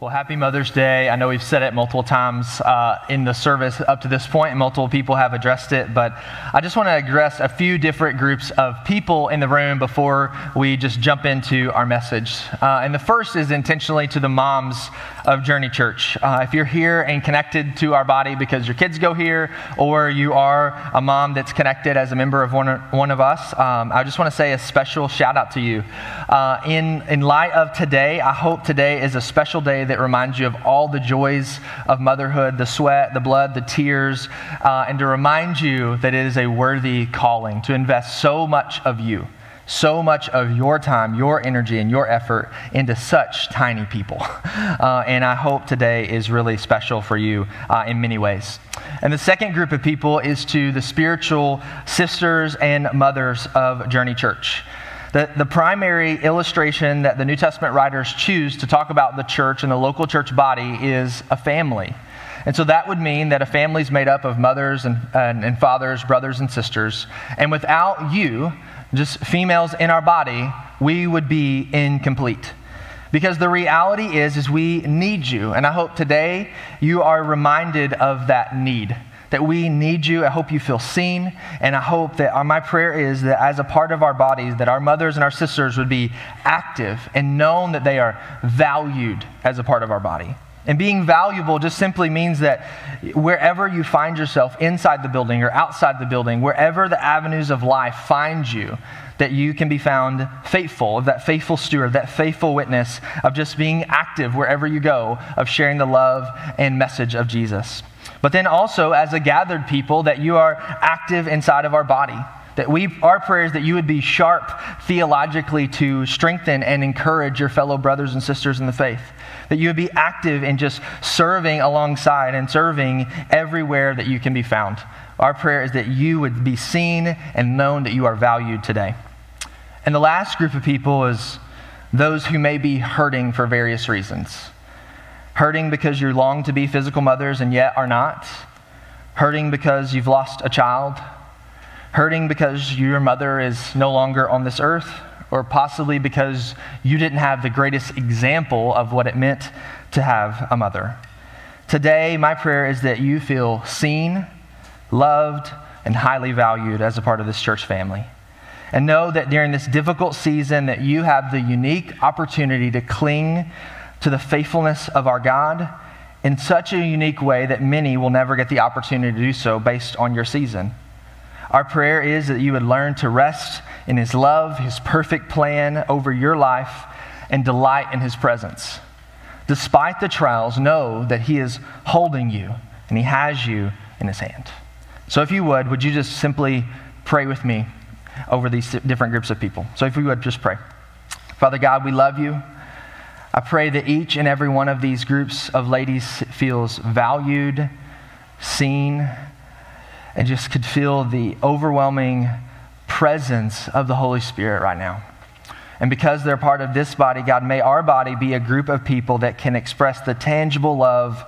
Well, happy Mother's Day. I know we've said it multiple times uh, in the service up to this point, and multiple people have addressed it, but I just want to address a few different groups of people in the room before we just jump into our message. Uh, and the first is intentionally to the moms of Journey Church. Uh, if you're here and connected to our body because your kids go here, or you are a mom that's connected as a member of one, one of us, um, I just want to say a special shout out to you. Uh, in, in light of today, I hope today is a special day that reminds you of all the joys of motherhood, the sweat, the blood, the tears, uh, and to remind you that it is a worthy calling to invest so much of you, so much of your time, your energy, and your effort into such tiny people. Uh, and I hope today is really special for you uh, in many ways. And the second group of people is to the spiritual sisters and mothers of Journey Church. The, the primary illustration that the New Testament writers choose to talk about the church and the local church body is a family. And so that would mean that a family is made up of mothers and, and, and, fathers, brothers and sisters. And without you, just females in our body, we would be incomplete. Because the reality is, is we need you. And I hope today you are reminded of that need that we need you. I hope you feel seen. And I hope that our, my prayer is that as a part of our bodies, that our mothers and our sisters would be active and known that they are valued as a part of our body. And being valuable just simply means that wherever you find yourself, inside the building or outside the building, wherever the avenues of life find you, that you can be found faithful, of that faithful steward, that faithful witness, of just being active wherever you go, of sharing the love and message of Jesus. But then also, as a gathered people, that you are active inside of our body. That we, our prayer is that you would be sharp theologically to strengthen and encourage your fellow brothers and sisters in the faith. That you would be active in just serving alongside and serving everywhere that you can be found. Our prayer is that you would be seen and known that you are valued today. And the last group of people is those who may be hurting for various reasons hurting because you long to be physical mothers and yet are not, hurting because you've lost a child, hurting because your mother is no longer on this earth, or possibly because you didn't have the greatest example of what it meant to have a mother. Today, my prayer is that you feel seen, loved, and highly valued as a part of this church family. And know that during this difficult season that you have the unique opportunity to cling to the faithfulness of our God in such a unique way that many will never get the opportunity to do so based on your season. Our prayer is that you would learn to rest in His love, His perfect plan over your life, and delight in His presence. Despite the trials, know that He is holding you and He has you in His hand. So, if you would, would you just simply pray with me over these different groups of people? So, if we would just pray. Father God, we love you. I pray that each and every one of these groups of ladies feels valued, seen, and just could feel the overwhelming presence of the Holy Spirit right now. And because they're part of this body, God, may our body be a group of people that can express the tangible love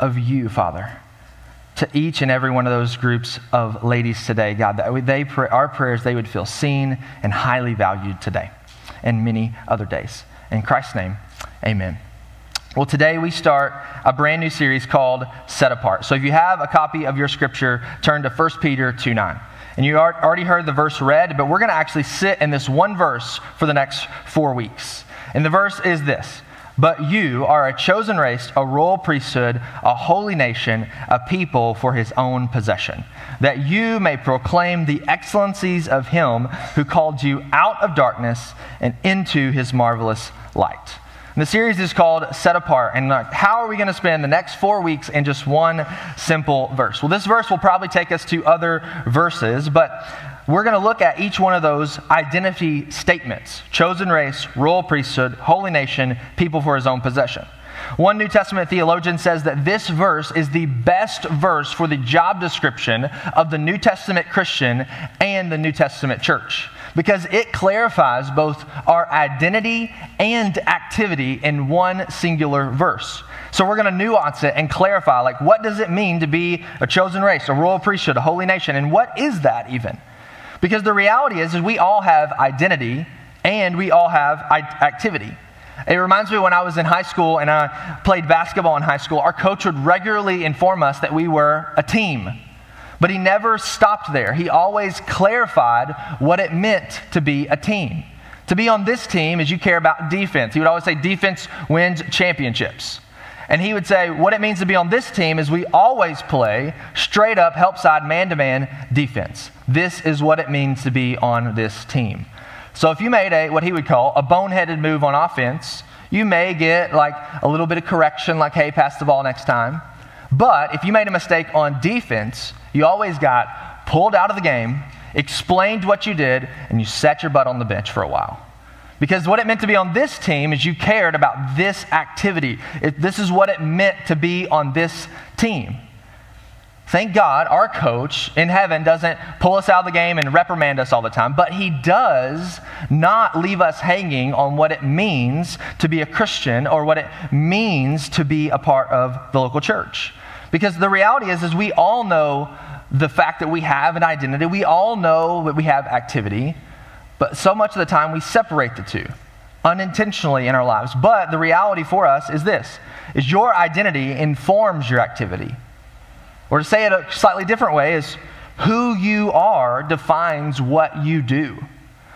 of you, Father, to each and every one of those groups of ladies today, God, that they, our prayers, they would feel seen and highly valued today and many other days. In Christ's name, amen. Well, today we start a brand new series called Set Apart. So if you have a copy of your scripture, turn to 1 Peter 2 9. And you already heard the verse read, but we're going to actually sit in this one verse for the next four weeks. And the verse is this But you are a chosen race, a royal priesthood, a holy nation, a people for his own possession that you may proclaim the excellencies of him who called you out of darkness and into his marvelous light. And the series is called Set Apart. And uh, how are we going to spend the next four weeks in just one simple verse? Well, this verse will probably take us to other verses, but we're going to look at each one of those identity statements chosen race, royal priesthood, holy nation, people for his own possession. One New Testament theologian says that this verse is the best verse for the job description of the New Testament Christian and the New Testament church because it clarifies both our identity and activity in one singular verse. So we're going to nuance it and clarify like what does it mean to be a chosen race, a royal priesthood, a holy nation, and what is that even? Because the reality is, is we all have identity and we all have activity. It reminds me when I was in high school and I played basketball in high school, our coach would regularly inform us that we were a team. But he never stopped there. He always clarified what it meant to be a team. To be on this team is you care about defense. He would always say, defense wins championships. And he would say, what it means to be on this team is we always play straight up, help side, man to man defense. This is what it means to be on this team. So if you made a, what he would call a boneheaded move on offense, you may get like a little bit of correction, like, hey, pass the ball next time. But if you made a mistake on defense, you always got pulled out of the game, explained what you did, and you sat your butt on the bench for a while. Because what it meant to be on this team is you cared about this activity. It, this is what it meant to be on this team. Thank God our coach in heaven doesn't pull us out of the game and reprimand us all the time, but he does not leave us hanging on what it means to be a Christian or what it means to be a part of the local church. Because the reality is is we all know the fact that we have an identity. We all know that we have activity. But so much of the time we separate the two unintentionally in our lives. But the reality for us is this is your identity informs your activity. Or to say it a slightly different way is who you are defines what you do.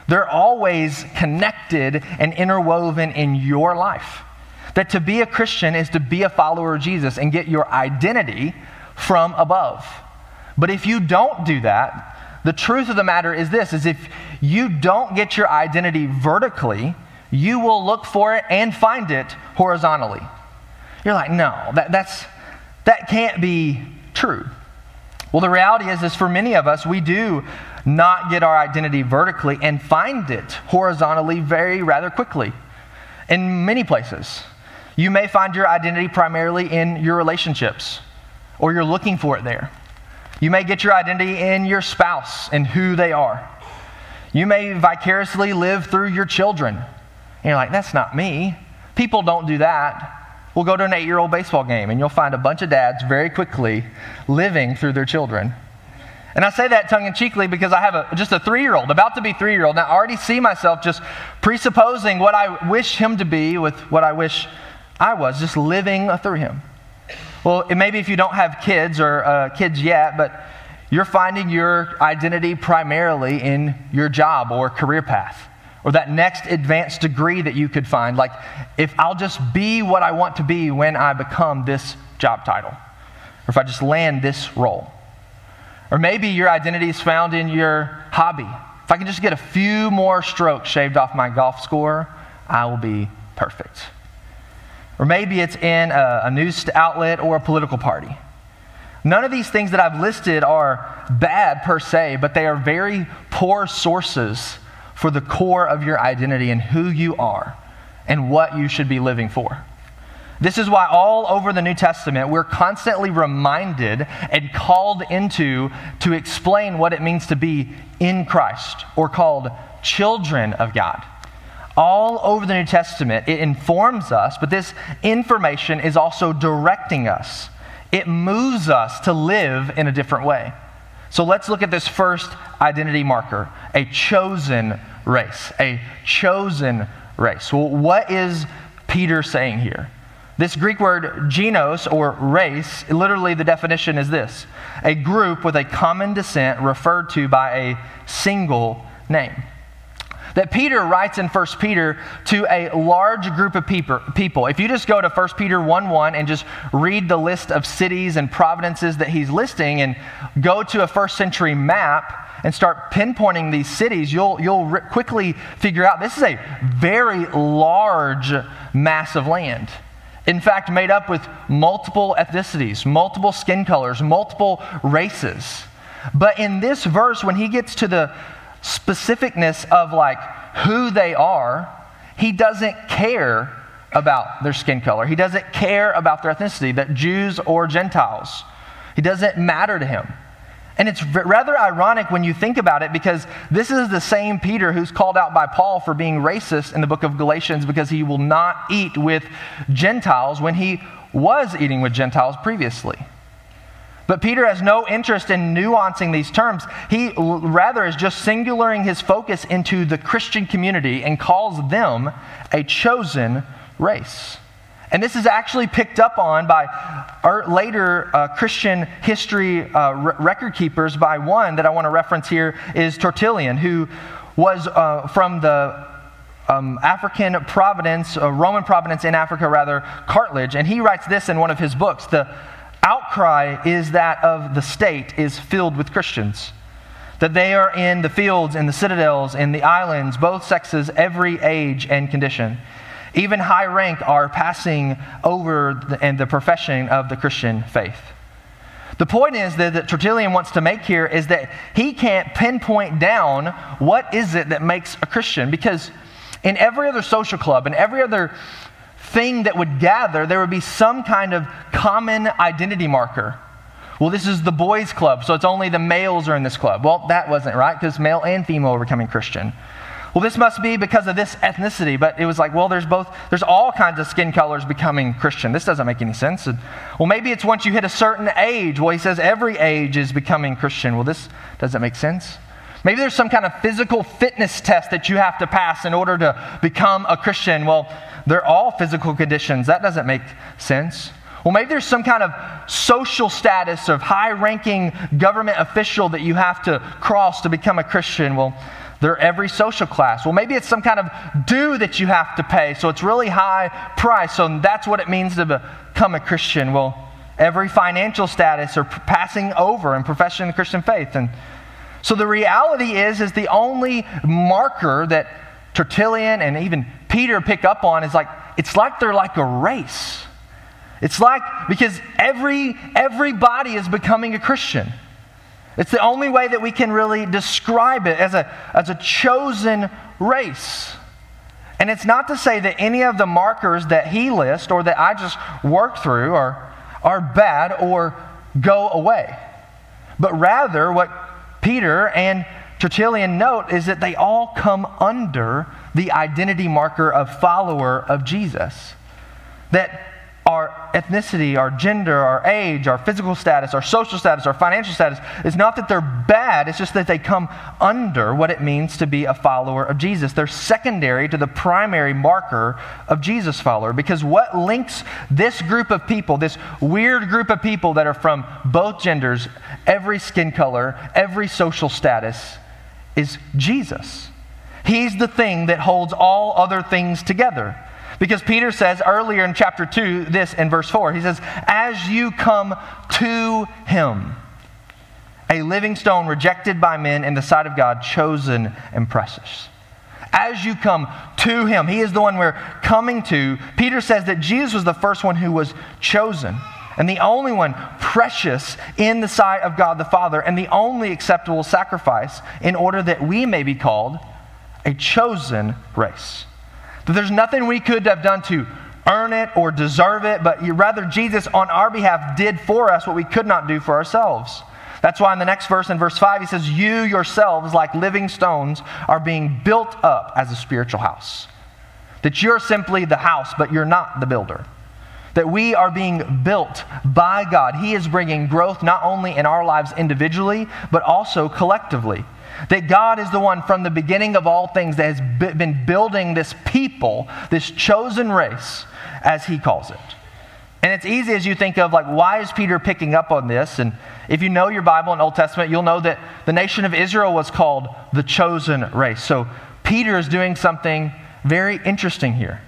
They're always connected and interwoven in your life. That to be a Christian is to be a follower of Jesus and get your identity from above. But if you don't do that, the truth of the matter is this is if you don't get your identity vertically, you will look for it and find it horizontally. You're like, no, that, that's, that can't be true. Well, the reality is, is for many of us, we do not get our identity vertically and find it horizontally very rather quickly in many places. You may find your identity primarily in your relationships, or you're looking for it there. You may get your identity in your spouse and who they are. You may vicariously live through your children. And you're like, that's not me. People don't do that. We'll go to an eight year old baseball game and you'll find a bunch of dads very quickly living through their children. And I say that tongue in cheekly because I have a, just a three year old, about to be three year old, and I already see myself just presupposing what I wish him to be with what I wish I was, just living through him. Well, maybe if you don't have kids or uh, kids yet, but you're finding your identity primarily in your job or career path or that next advanced degree that you could find. Like, if I'll just be what I want to be when I become this job title, or if I just land this role. Or maybe your identity is found in your hobby. If I can just get a few more strokes shaved off my golf score, I will be perfect. Or maybe it's in a, a news outlet or a political party. None of these things that I've listed are bad per se, but they are very poor sources for the core of your identity and who you are and what you should be living for. This is why, all over the New Testament, we're constantly reminded and called into to explain what it means to be in Christ or called children of God all over the New Testament. It informs us, but this information is also directing us. It moves us to live in a different way. So let's look at this first identity marker a chosen race. A chosen race. Well, what is Peter saying here? This Greek word genos or race, literally the definition is this a group with a common descent referred to by a single name that Peter writes in 1 Peter to a large group of people. If you just go to 1 Peter 1 1 and just read the list of cities and providences that he's listing and go to a first century map and start pinpointing these cities, you'll, you'll quickly figure out this is a very large mass of land. In fact, made up with multiple ethnicities, multiple skin colors, multiple races. But in this verse, when he gets to the specificness of like who they are, he doesn't care about their skin color. He doesn't care about their ethnicity, that Jews or Gentiles. He doesn't matter to him. And it's rather ironic when you think about it because this is the same Peter who's called out by Paul for being racist in the book of Galatians because he will not eat with Gentiles when he was eating with Gentiles previously. But Peter has no interest in nuancing these terms. He rather is just singularing his focus into the Christian community and calls them a chosen race. And this is actually picked up on by later uh, Christian history uh, record keepers. By one that I want to reference here is Tertullian, who was uh, from the um, African province, uh, Roman province in Africa, rather, Carthage. And he writes this in one of his books The outcry is that of the state is filled with Christians. That they are in the fields, in the citadels, in the islands, both sexes, every age and condition even high rank, are passing over the, and the profession of the Christian faith. The point is that, that Tertullian wants to make here is that he can't pinpoint down what is it that makes a Christian because in every other social club and every other thing that would gather, there would be some kind of common identity marker. Well, this is the boys' club, so it's only the males are in this club. Well, that wasn't right because male and female were becoming Christian well, this must be because of this ethnicity. But it was like, well, there's both, there's all kinds of skin colors becoming Christian. This doesn't make any sense. And, well, maybe it's once you hit a certain age. Well, he says every age is becoming Christian. Well, this doesn't make sense. Maybe there's some kind of physical fitness test that you have to pass in order to become a Christian. Well, they're all physical conditions. That doesn't make sense. Well, maybe there's some kind of social status of high ranking government official that you have to cross to become a Christian. Well, they're every social class. Well, maybe it's some kind of due that you have to pay, so it's really high price. So that's what it means to become a Christian. Well, every financial status or passing over and professing the Christian faith. And so the reality is, is the only marker that Tertullian and even Peter pick up on is like, it's like they're like a race. It's like, because every, everybody is becoming a Christian. It's the only way that we can really describe it as a, as a chosen race. And it's not to say that any of the markers that he lists or that I just worked through are, are bad or go away. But rather, what Peter and Tertullian note is that they all come under the identity marker of follower of Jesus. That our ethnicity, our gender, our age, our physical status, our social status, our financial status. It's not that they're bad, it's just that they come under what it means to be a follower of Jesus. They're secondary to the primary marker of Jesus follower because what links this group of people, this weird group of people that are from both genders, every skin color, every social status, is Jesus. He's the thing that holds all other things together. Because Peter says earlier in chapter 2, this in verse 4, he says, As you come to him, a living stone rejected by men in the sight of God, chosen and precious. As you come to him, he is the one we're coming to. Peter says that Jesus was the first one who was chosen and the only one precious in the sight of God the Father and the only acceptable sacrifice in order that we may be called a chosen race. That there's nothing we could have done to earn it or deserve it, but rather Jesus on our behalf did for us what we could not do for ourselves. That's why in the next verse, in verse 5, he says, You yourselves, like living stones, are being built up as a spiritual house. That you're simply the house, but you're not the builder. That we are being built by God. He is bringing growth not only in our lives individually, but also collectively. That God is the one from the beginning of all things that has been building this people, this chosen race, as he calls it. And it's easy as you think of, like, why is Peter picking up on this? And if you know your Bible and Old Testament, you'll know that the nation of Israel was called the chosen race. So Peter is doing something very interesting here.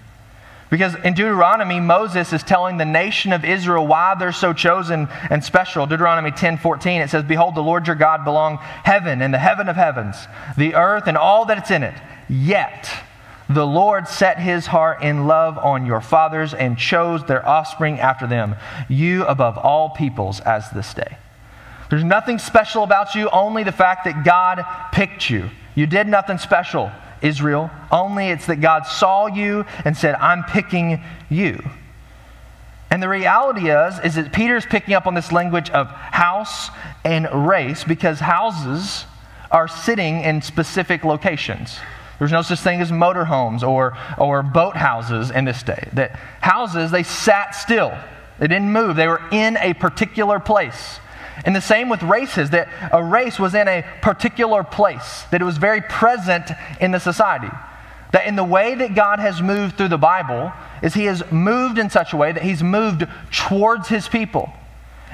Because in Deuteronomy, Moses is telling the nation of Israel why they're so chosen and special. Deuteronomy 10 14, it says, Behold, the Lord your God belong heaven and the heaven of heavens, the earth and all that it's in it. Yet the Lord set his heart in love on your fathers and chose their offspring after them, you above all peoples as this day. There's nothing special about you, only the fact that God picked you. You did nothing special. Israel, only it's that God saw you and said, I'm picking you. And the reality is, is that Peter's picking up on this language of house and race because houses are sitting in specific locations. There's no such thing as motorhomes or, or boat houses in this day. That houses, they sat still. They didn't move. They were in a particular place. And the same with races, that a race was in a particular place, that it was very present in the society. That in the way that God has moved through the Bible, is He has moved in such a way that He's moved towards His people.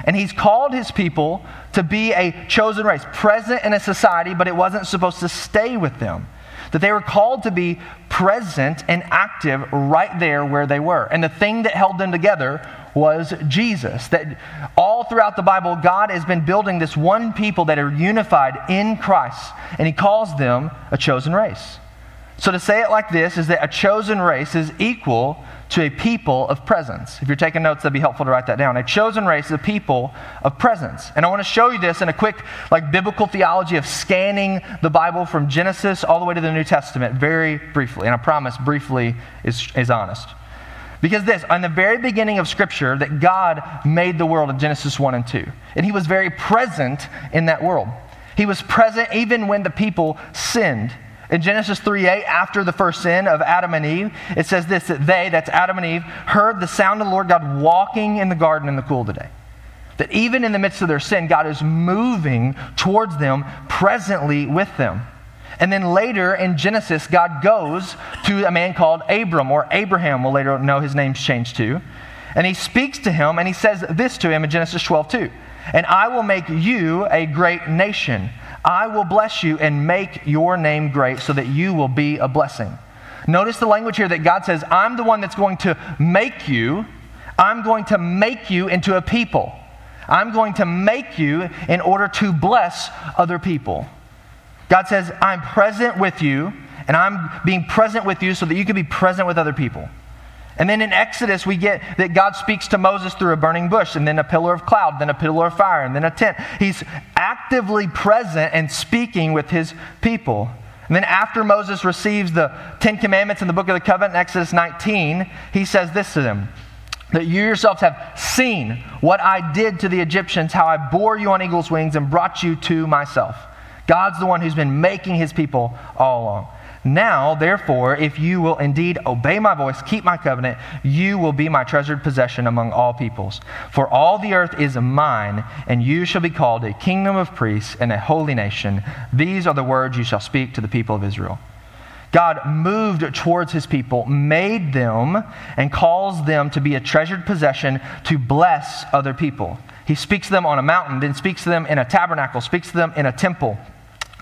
And He's called His people to be a chosen race, present in a society, but it wasn't supposed to stay with them. That they were called to be present and active right there where they were. And the thing that held them together was Jesus. That all throughout the Bible, God has been building this one people that are unified in Christ, and He calls them a chosen race. So to say it like this is that a chosen race is equal to a people of presence. If you're taking notes, that'd be helpful to write that down. A chosen race is a people of presence. And I want to show you this in a quick, like, biblical theology of scanning the Bible from Genesis all the way to the New Testament very briefly. And I promise, briefly is, is honest. Because this, on the very beginning of Scripture, that God made the world in Genesis 1 and 2. And He was very present in that world. He was present even when the people sinned. In Genesis 3 8, after the first sin of Adam and Eve, it says this that they, that's Adam and Eve, heard the sound of the Lord God walking in the garden in the cool of the day. That even in the midst of their sin, God is moving towards them, presently with them. And then later in Genesis, God goes to a man called Abram, or Abraham, we'll later know his name's changed to. And he speaks to him, and he says this to him in Genesis 12 2. And I will make you a great nation. I will bless you and make your name great so that you will be a blessing. Notice the language here that God says, I'm the one that's going to make you. I'm going to make you into a people. I'm going to make you in order to bless other people. God says, I'm present with you, and I'm being present with you so that you can be present with other people. And then in Exodus, we get that God speaks to Moses through a burning bush, and then a pillar of cloud, then a pillar of fire, and then a tent. He's actively present and speaking with his people. And then after Moses receives the Ten Commandments in the book of the covenant Exodus 19, he says this to them that you yourselves have seen what I did to the Egyptians, how I bore you on eagle's wings and brought you to myself. God's the one who's been making his people all along. Now, therefore, if you will indeed obey my voice, keep my covenant, you will be my treasured possession among all peoples. For all the earth is mine, and you shall be called a kingdom of priests and a holy nation. These are the words you shall speak to the people of Israel. God moved towards his people, made them, and calls them to be a treasured possession to bless other people. He speaks to them on a mountain, then speaks to them in a tabernacle, speaks to them in a temple.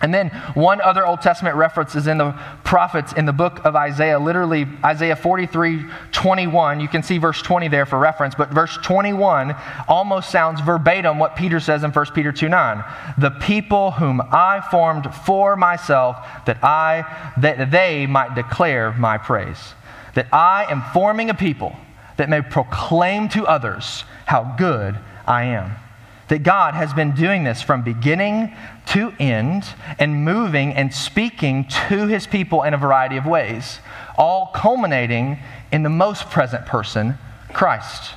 And then one other Old Testament reference is in the prophets in the book of Isaiah, literally Isaiah 43 21. You can see verse 20 there for reference, but verse 21 almost sounds verbatim what Peter says in 1 Peter 2 9. The people whom I formed for myself, that I that they might declare my praise. That I am forming a people that may proclaim to others how good I am that God has been doing this from beginning to end and moving and speaking to his people in a variety of ways, all culminating in the most present person, Christ.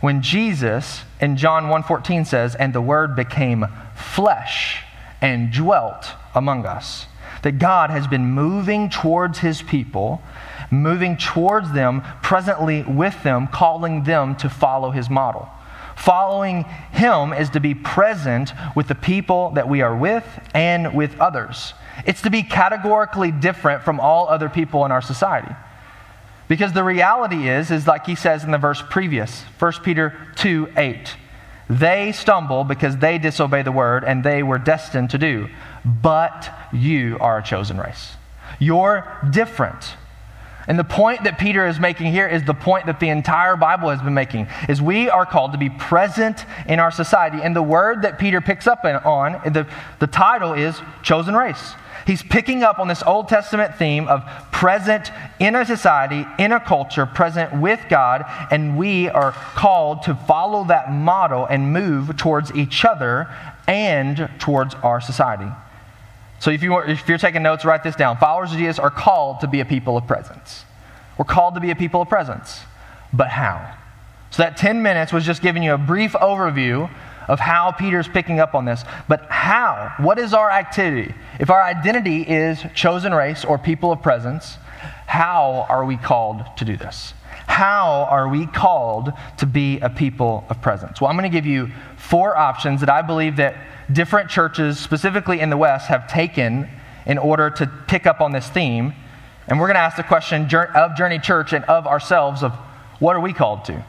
When Jesus in John 1:14 says, "And the word became flesh and dwelt among us." That God has been moving towards his people, moving towards them, presently with them, calling them to follow his model. Following Him is to be present with the people that we are with and with others. It's to be categorically different from all other people in our society. Because the reality is, is like he says in the verse previous, 1 Peter 2 8. They stumble because they disobey the word and they were destined to do. But you are a chosen race. You're different. And the point that Peter is making here is the point that the entire Bible has been making is we are called to be present in our society. And the word that Peter picks up on, the, the title is chosen race. He's picking up on this Old Testament theme of present in a society, in a culture, present with God, and we are called to follow that model and move towards each other and towards our society. So if, you, if you're taking notes, write this down. Followers of Jesus are called to be a people of presence. We're called to be a people of presence. But how? So that 10 minutes was just giving you a brief overview of how Peter's picking up on this. But how? What is our activity? If our identity is chosen race or people of presence, how are we called to do this? How are we called to be a people of presence? Well, I'm going to give you four options that I believe that different churches, specifically in the West, have taken in order to pick up on this theme. And we're going to ask the question of Journey Church and of ourselves of what are we called to?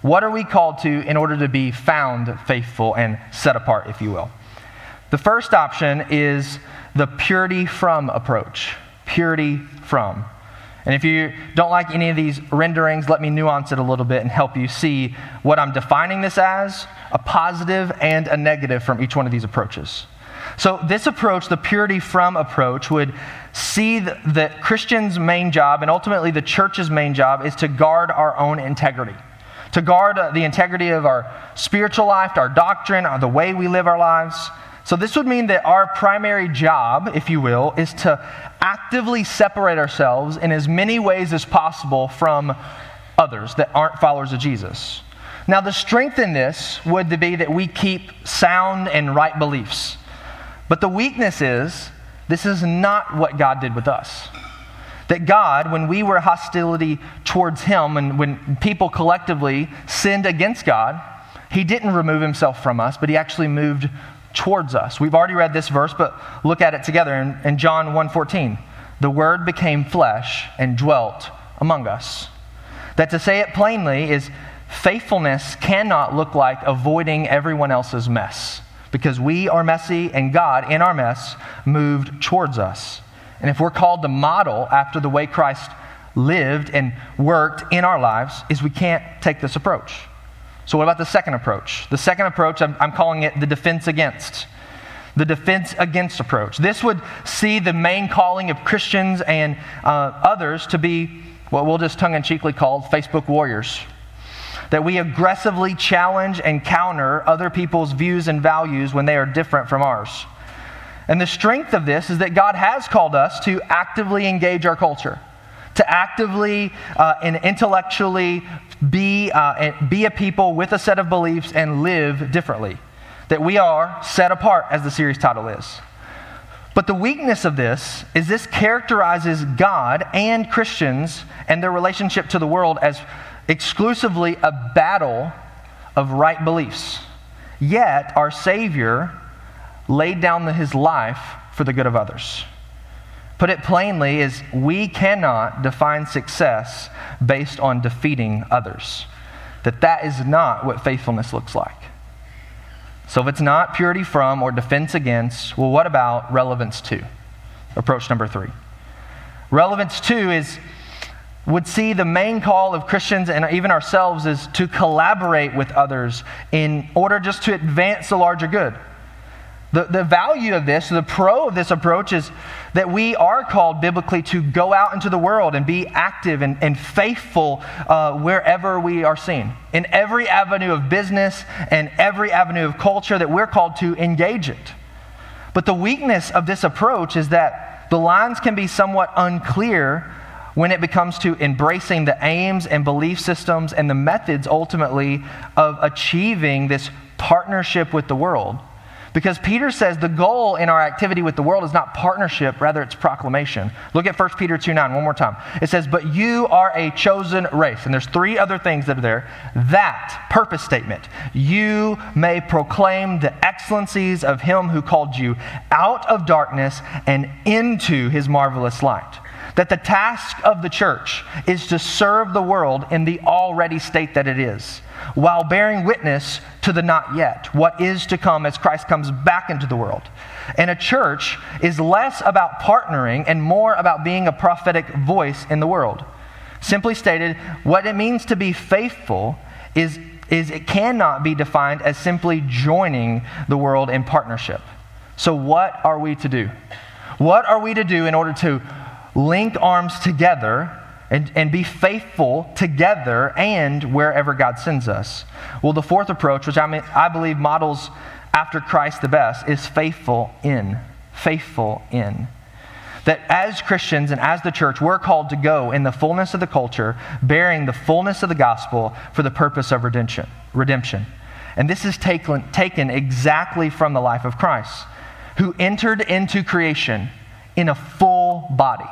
What are we called to in order to be found faithful and set apart, if you will? The first option is the purity from approach. Purity from. And if you don't like any of these renderings, let me nuance it a little bit and help you see what I'm defining this as a positive and a negative from each one of these approaches. So, this approach, the purity from approach, would see that Christians' main job and ultimately the church's main job is to guard our own integrity, to guard uh, the integrity of our spiritual life, our doctrine, uh, the way we live our lives. So, this would mean that our primary job, if you will, is to actively separate ourselves in as many ways as possible from others that aren't followers of Jesus. Now, the strength in this would be that we keep sound and right beliefs. But the weakness is this is not what God did with us. That God, when we were hostility towards Him and when people collectively sinned against God, He didn't remove Himself from us, but He actually moved towards us. We've already read this verse, but look at it together in, in John 1:14. The word became flesh and dwelt among us. That to say it plainly is faithfulness cannot look like avoiding everyone else's mess because we are messy and God in our mess moved towards us. And if we're called to model after the way Christ lived and worked in our lives is we can't take this approach. So, what about the second approach? The second approach, I'm, I'm calling it the defense against. The defense against approach. This would see the main calling of Christians and uh, others to be what we'll just tongue in cheekly call Facebook warriors. That we aggressively challenge and counter other people's views and values when they are different from ours. And the strength of this is that God has called us to actively engage our culture to actively uh, and intellectually be, uh, be a people with a set of beliefs and live differently. That we are set apart, as the series title is. But the weakness of this is this characterizes God and Christians and their relationship to the world as exclusively a battle of right beliefs. Yet, our Savior laid down his life for the good of others. Put it plainly, is we cannot define success based on defeating others. That that is not what faithfulness looks like. So if it's not purity from or defense against, well, what about relevance to? Approach number three. Relevance to is would see the main call of Christians and even ourselves is to collaborate with others in order just to advance the larger good. The, the value of this, the pro of this approach is that we are called biblically to go out into the world and be active and, and faithful uh, wherever we are seen. In every avenue of business and every avenue of culture, that we're called to engage it. But the weakness of this approach is that the lines can be somewhat unclear when it becomes to embracing the aims and belief systems and the methods ultimately of achieving this partnership with the world. Because Peter says the goal in our activity with the world is not partnership, rather it's proclamation. Look at 1 Peter 2 9 one more time. It says, But you are a chosen race. And there's three other things that are there. That purpose statement, you may proclaim the excellencies of him who called you out of darkness and into his marvelous light. That the task of the church is to serve the world in the already state that it is while bearing witness to the not yet, what is to come as Christ comes back into the world. And a church is less about partnering and more about being a prophetic voice in the world. Simply stated, what it means to be faithful is, is it cannot be defined as simply joining the world in partnership. So, what are we to do? What are we to do in order to link arms together and, and be faithful together and wherever God sends us. Well, the fourth approach, which I, mean, I believe models after Christ the best, is faithful in. Faithful in. That as Christians and as the church, we're called to go in the fullness of the culture, bearing the fullness of the gospel for the purpose of redemption. redemption. And this is taken, taken exactly from the life of Christ, who entered into creation in a full body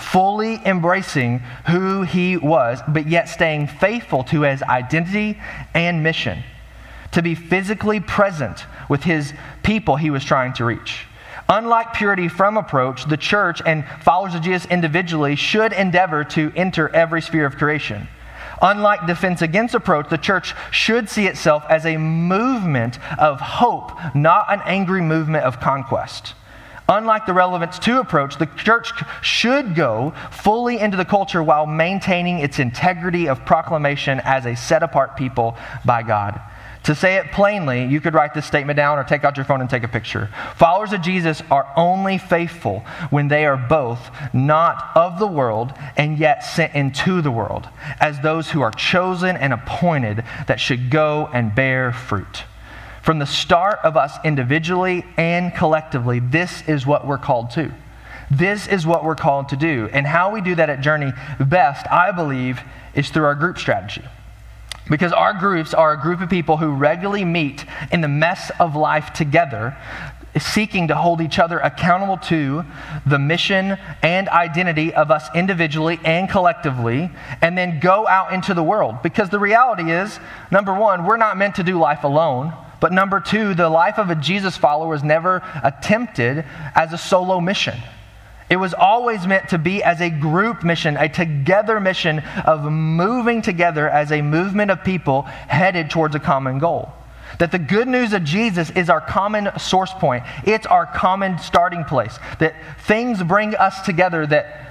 fully embracing who he was, but yet staying faithful to his identity and mission to be physically present with his people he was trying to reach. Unlike purity from approach, the church and followers of Jesus individually should endeavor to enter every sphere of creation. Unlike defense against approach, the church should see itself as a movement of hope, not an angry movement of conquest. Unlike the relevance to approach, the church should go fully into the culture while maintaining its integrity of proclamation as a set apart people by God. To say it plainly, you could write this statement down or take out your phone and take a picture. Followers of Jesus are only faithful when they are both not of the world and yet sent into the world, as those who are chosen and appointed that should go and bear fruit. From the start of us individually and collectively, this is what we're called to. This is what we're called to do. And how we do that at Journey best, I believe, is through our group strategy. Because our groups are a group of people who regularly meet in the mess of life together, seeking to hold each other accountable to the mission and identity of us individually and collectively, and then go out into the world. Because the reality is, number one, we're not meant to do life alone. But number two, the life of a Jesus follower was never attempted as a solo mission. It was always meant to be as a group mission, a together mission of moving together as a movement of people headed towards a common goal. That the good news of Jesus is our common source point. It's our common starting place. That things bring us together that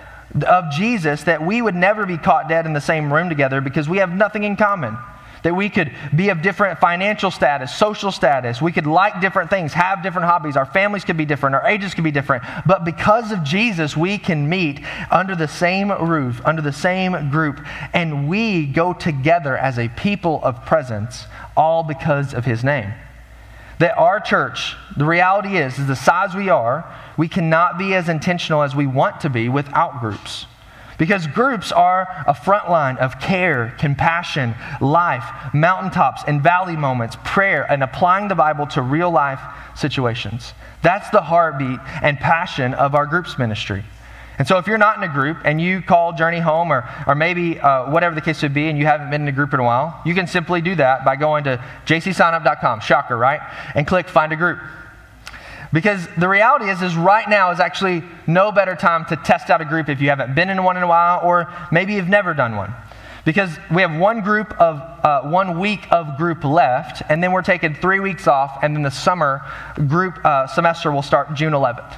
of Jesus that we would never be caught dead in the same room together because we have nothing in common. That we could be of different financial status, social status. We could like different things, have different hobbies. Our families could be different. Our ages could be different. But because of Jesus, we can meet under the same roof, under the same group, and we go together as a people of presence, all because of his name. That our church, the reality is, is the size we are, we cannot be as intentional as we want to be without groups. Because groups are a front line of care, compassion, life, mountaintops and valley moments, prayer, and applying the Bible to real life situations. That's the heartbeat and passion of our groups ministry. And so, if you're not in a group and you call Journey home, or, or maybe uh, whatever the case would be, and you haven't been in a group in a while, you can simply do that by going to jcsignup.com, shocker, right? And click Find a Group. Because the reality is, is right now is actually no better time to test out a group if you haven't been in one in a while, or maybe you've never done one. Because we have one group of uh, one week of group left, and then we're taking three weeks off, and then the summer group uh, semester will start June 11th.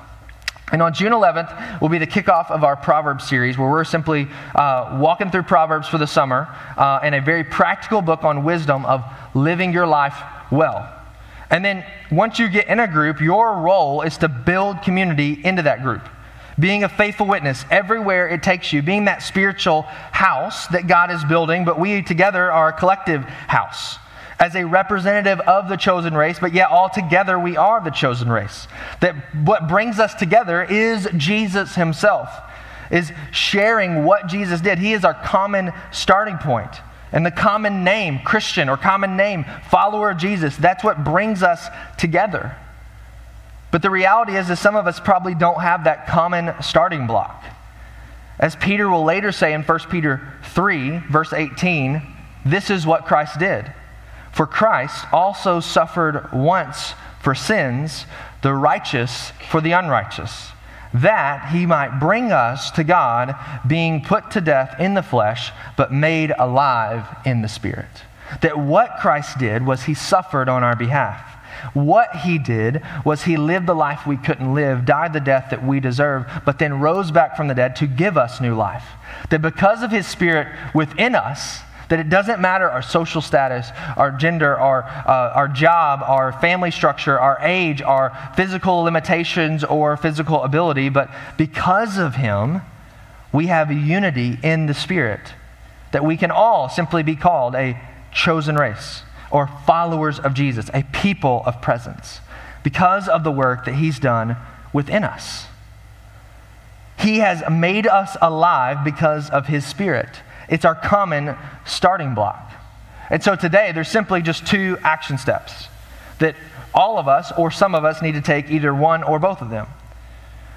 And on June 11th will be the kickoff of our Proverbs series, where we're simply uh, walking through Proverbs for the summer uh, and a very practical book on wisdom of living your life well. And then once you get in a group, your role is to build community into that group. Being a faithful witness everywhere it takes you, being that spiritual house that God is building, but we together are a collective house as a representative of the chosen race, but yet all together we are the chosen race. That what brings us together is Jesus himself, is sharing what Jesus did. He is our common starting point. And the common name, Christian or common name, follower of Jesus, that's what brings us together. But the reality is that some of us probably don't have that common starting block. As Peter will later say in 1 Peter 3, verse 18, this is what Christ did. For Christ also suffered once for sins, the righteous for the unrighteous that he might bring us to God, being put to death in the flesh, but made alive in the Spirit. That what Christ did was he suffered on our behalf. What he did was he lived the life we couldn't live, died the death that we deserve, but then rose back from the dead to give us new life. That because of his Spirit within us, that it doesn't matter our social status, our gender, our, uh, our job, our family structure, our age, our physical limitations or physical ability, but because of Him, we have unity in the Spirit that we can all simply be called a chosen race or followers of Jesus, a people of presence, because of the work that He's done within us. He has made us alive because of His Spirit. It's our common starting block. And so today, there's simply just two action steps that all of us or some of us need to take either one or both of them.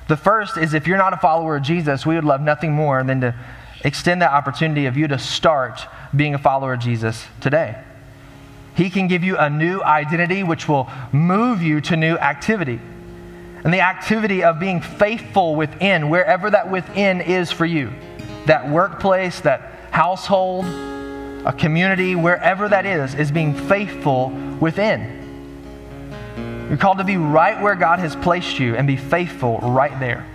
The first is if you're not a follower of Jesus, we would love nothing more than to extend that opportunity of you to start being a follower of Jesus today. He can give you a new identity, which will move you to new activity. And the activity of being faithful within, wherever that within is for you that workplace, that household, a community, wherever that is, is being faithful within. You're called to be right where God has placed you and be faithful right there.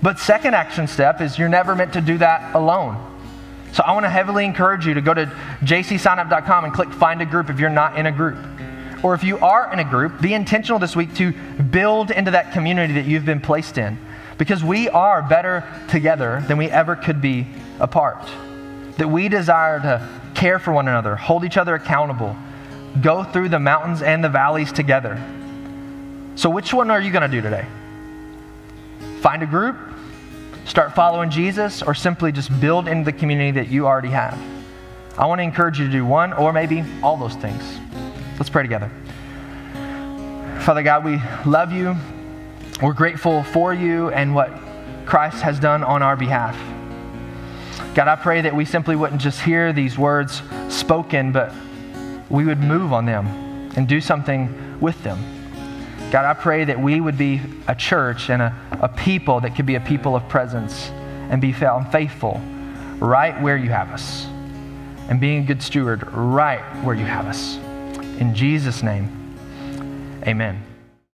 But second action step is you're never meant to do that alone. So I want to heavily encourage you to go to jcsignup.com and click find a group if you're not in a group. Or if you are in a group, be intentional this week to build into that community that you've been placed in. Because we are better together than we ever could be apart. That we desire to care for one another, hold each other accountable, go through the mountains and the valleys together. So, which one are you going to do today? Find a group, start following Jesus, or simply just build into the community that you already have? I want to encourage you to do one or maybe all those things. Let's pray together. Father God, we love you. We're grateful for you and what Christ has done on our behalf. God, I pray that we simply wouldn't just hear these words spoken, but we would move on them and do something with them. God, I pray that we would be a church and a, a people that could be a people of presence and be found faithful right where you have us and being a good steward right where you have us. In Jesus' name, amen.